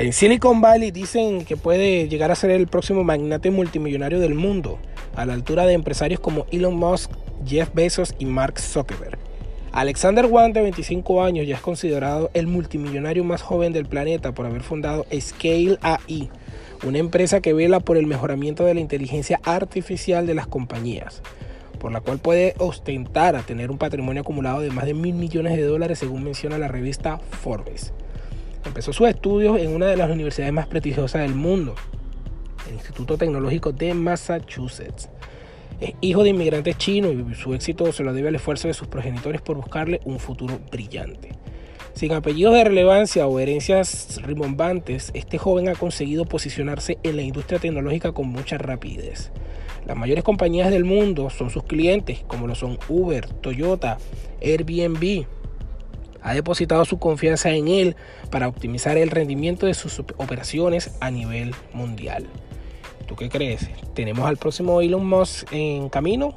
En Silicon Valley dicen que puede llegar a ser el próximo magnate multimillonario del mundo, a la altura de empresarios como Elon Musk, Jeff Bezos y Mark Zuckerberg. Alexander Wang, de 25 años, ya es considerado el multimillonario más joven del planeta por haber fundado Scale AI, una empresa que vela por el mejoramiento de la inteligencia artificial de las compañías, por la cual puede ostentar a tener un patrimonio acumulado de más de mil millones de dólares según menciona la revista Forbes. Empezó sus estudios en una de las universidades más prestigiosas del mundo, el Instituto Tecnológico de Massachusetts. Es hijo de inmigrantes chinos y su éxito se lo debe al esfuerzo de sus progenitores por buscarle un futuro brillante. Sin apellidos de relevancia o herencias rimbombantes, este joven ha conseguido posicionarse en la industria tecnológica con mucha rapidez. Las mayores compañías del mundo son sus clientes, como lo son Uber, Toyota, Airbnb, ha depositado su confianza en él para optimizar el rendimiento de sus operaciones a nivel mundial. ¿Tú qué crees? ¿Tenemos al próximo Elon Musk en camino?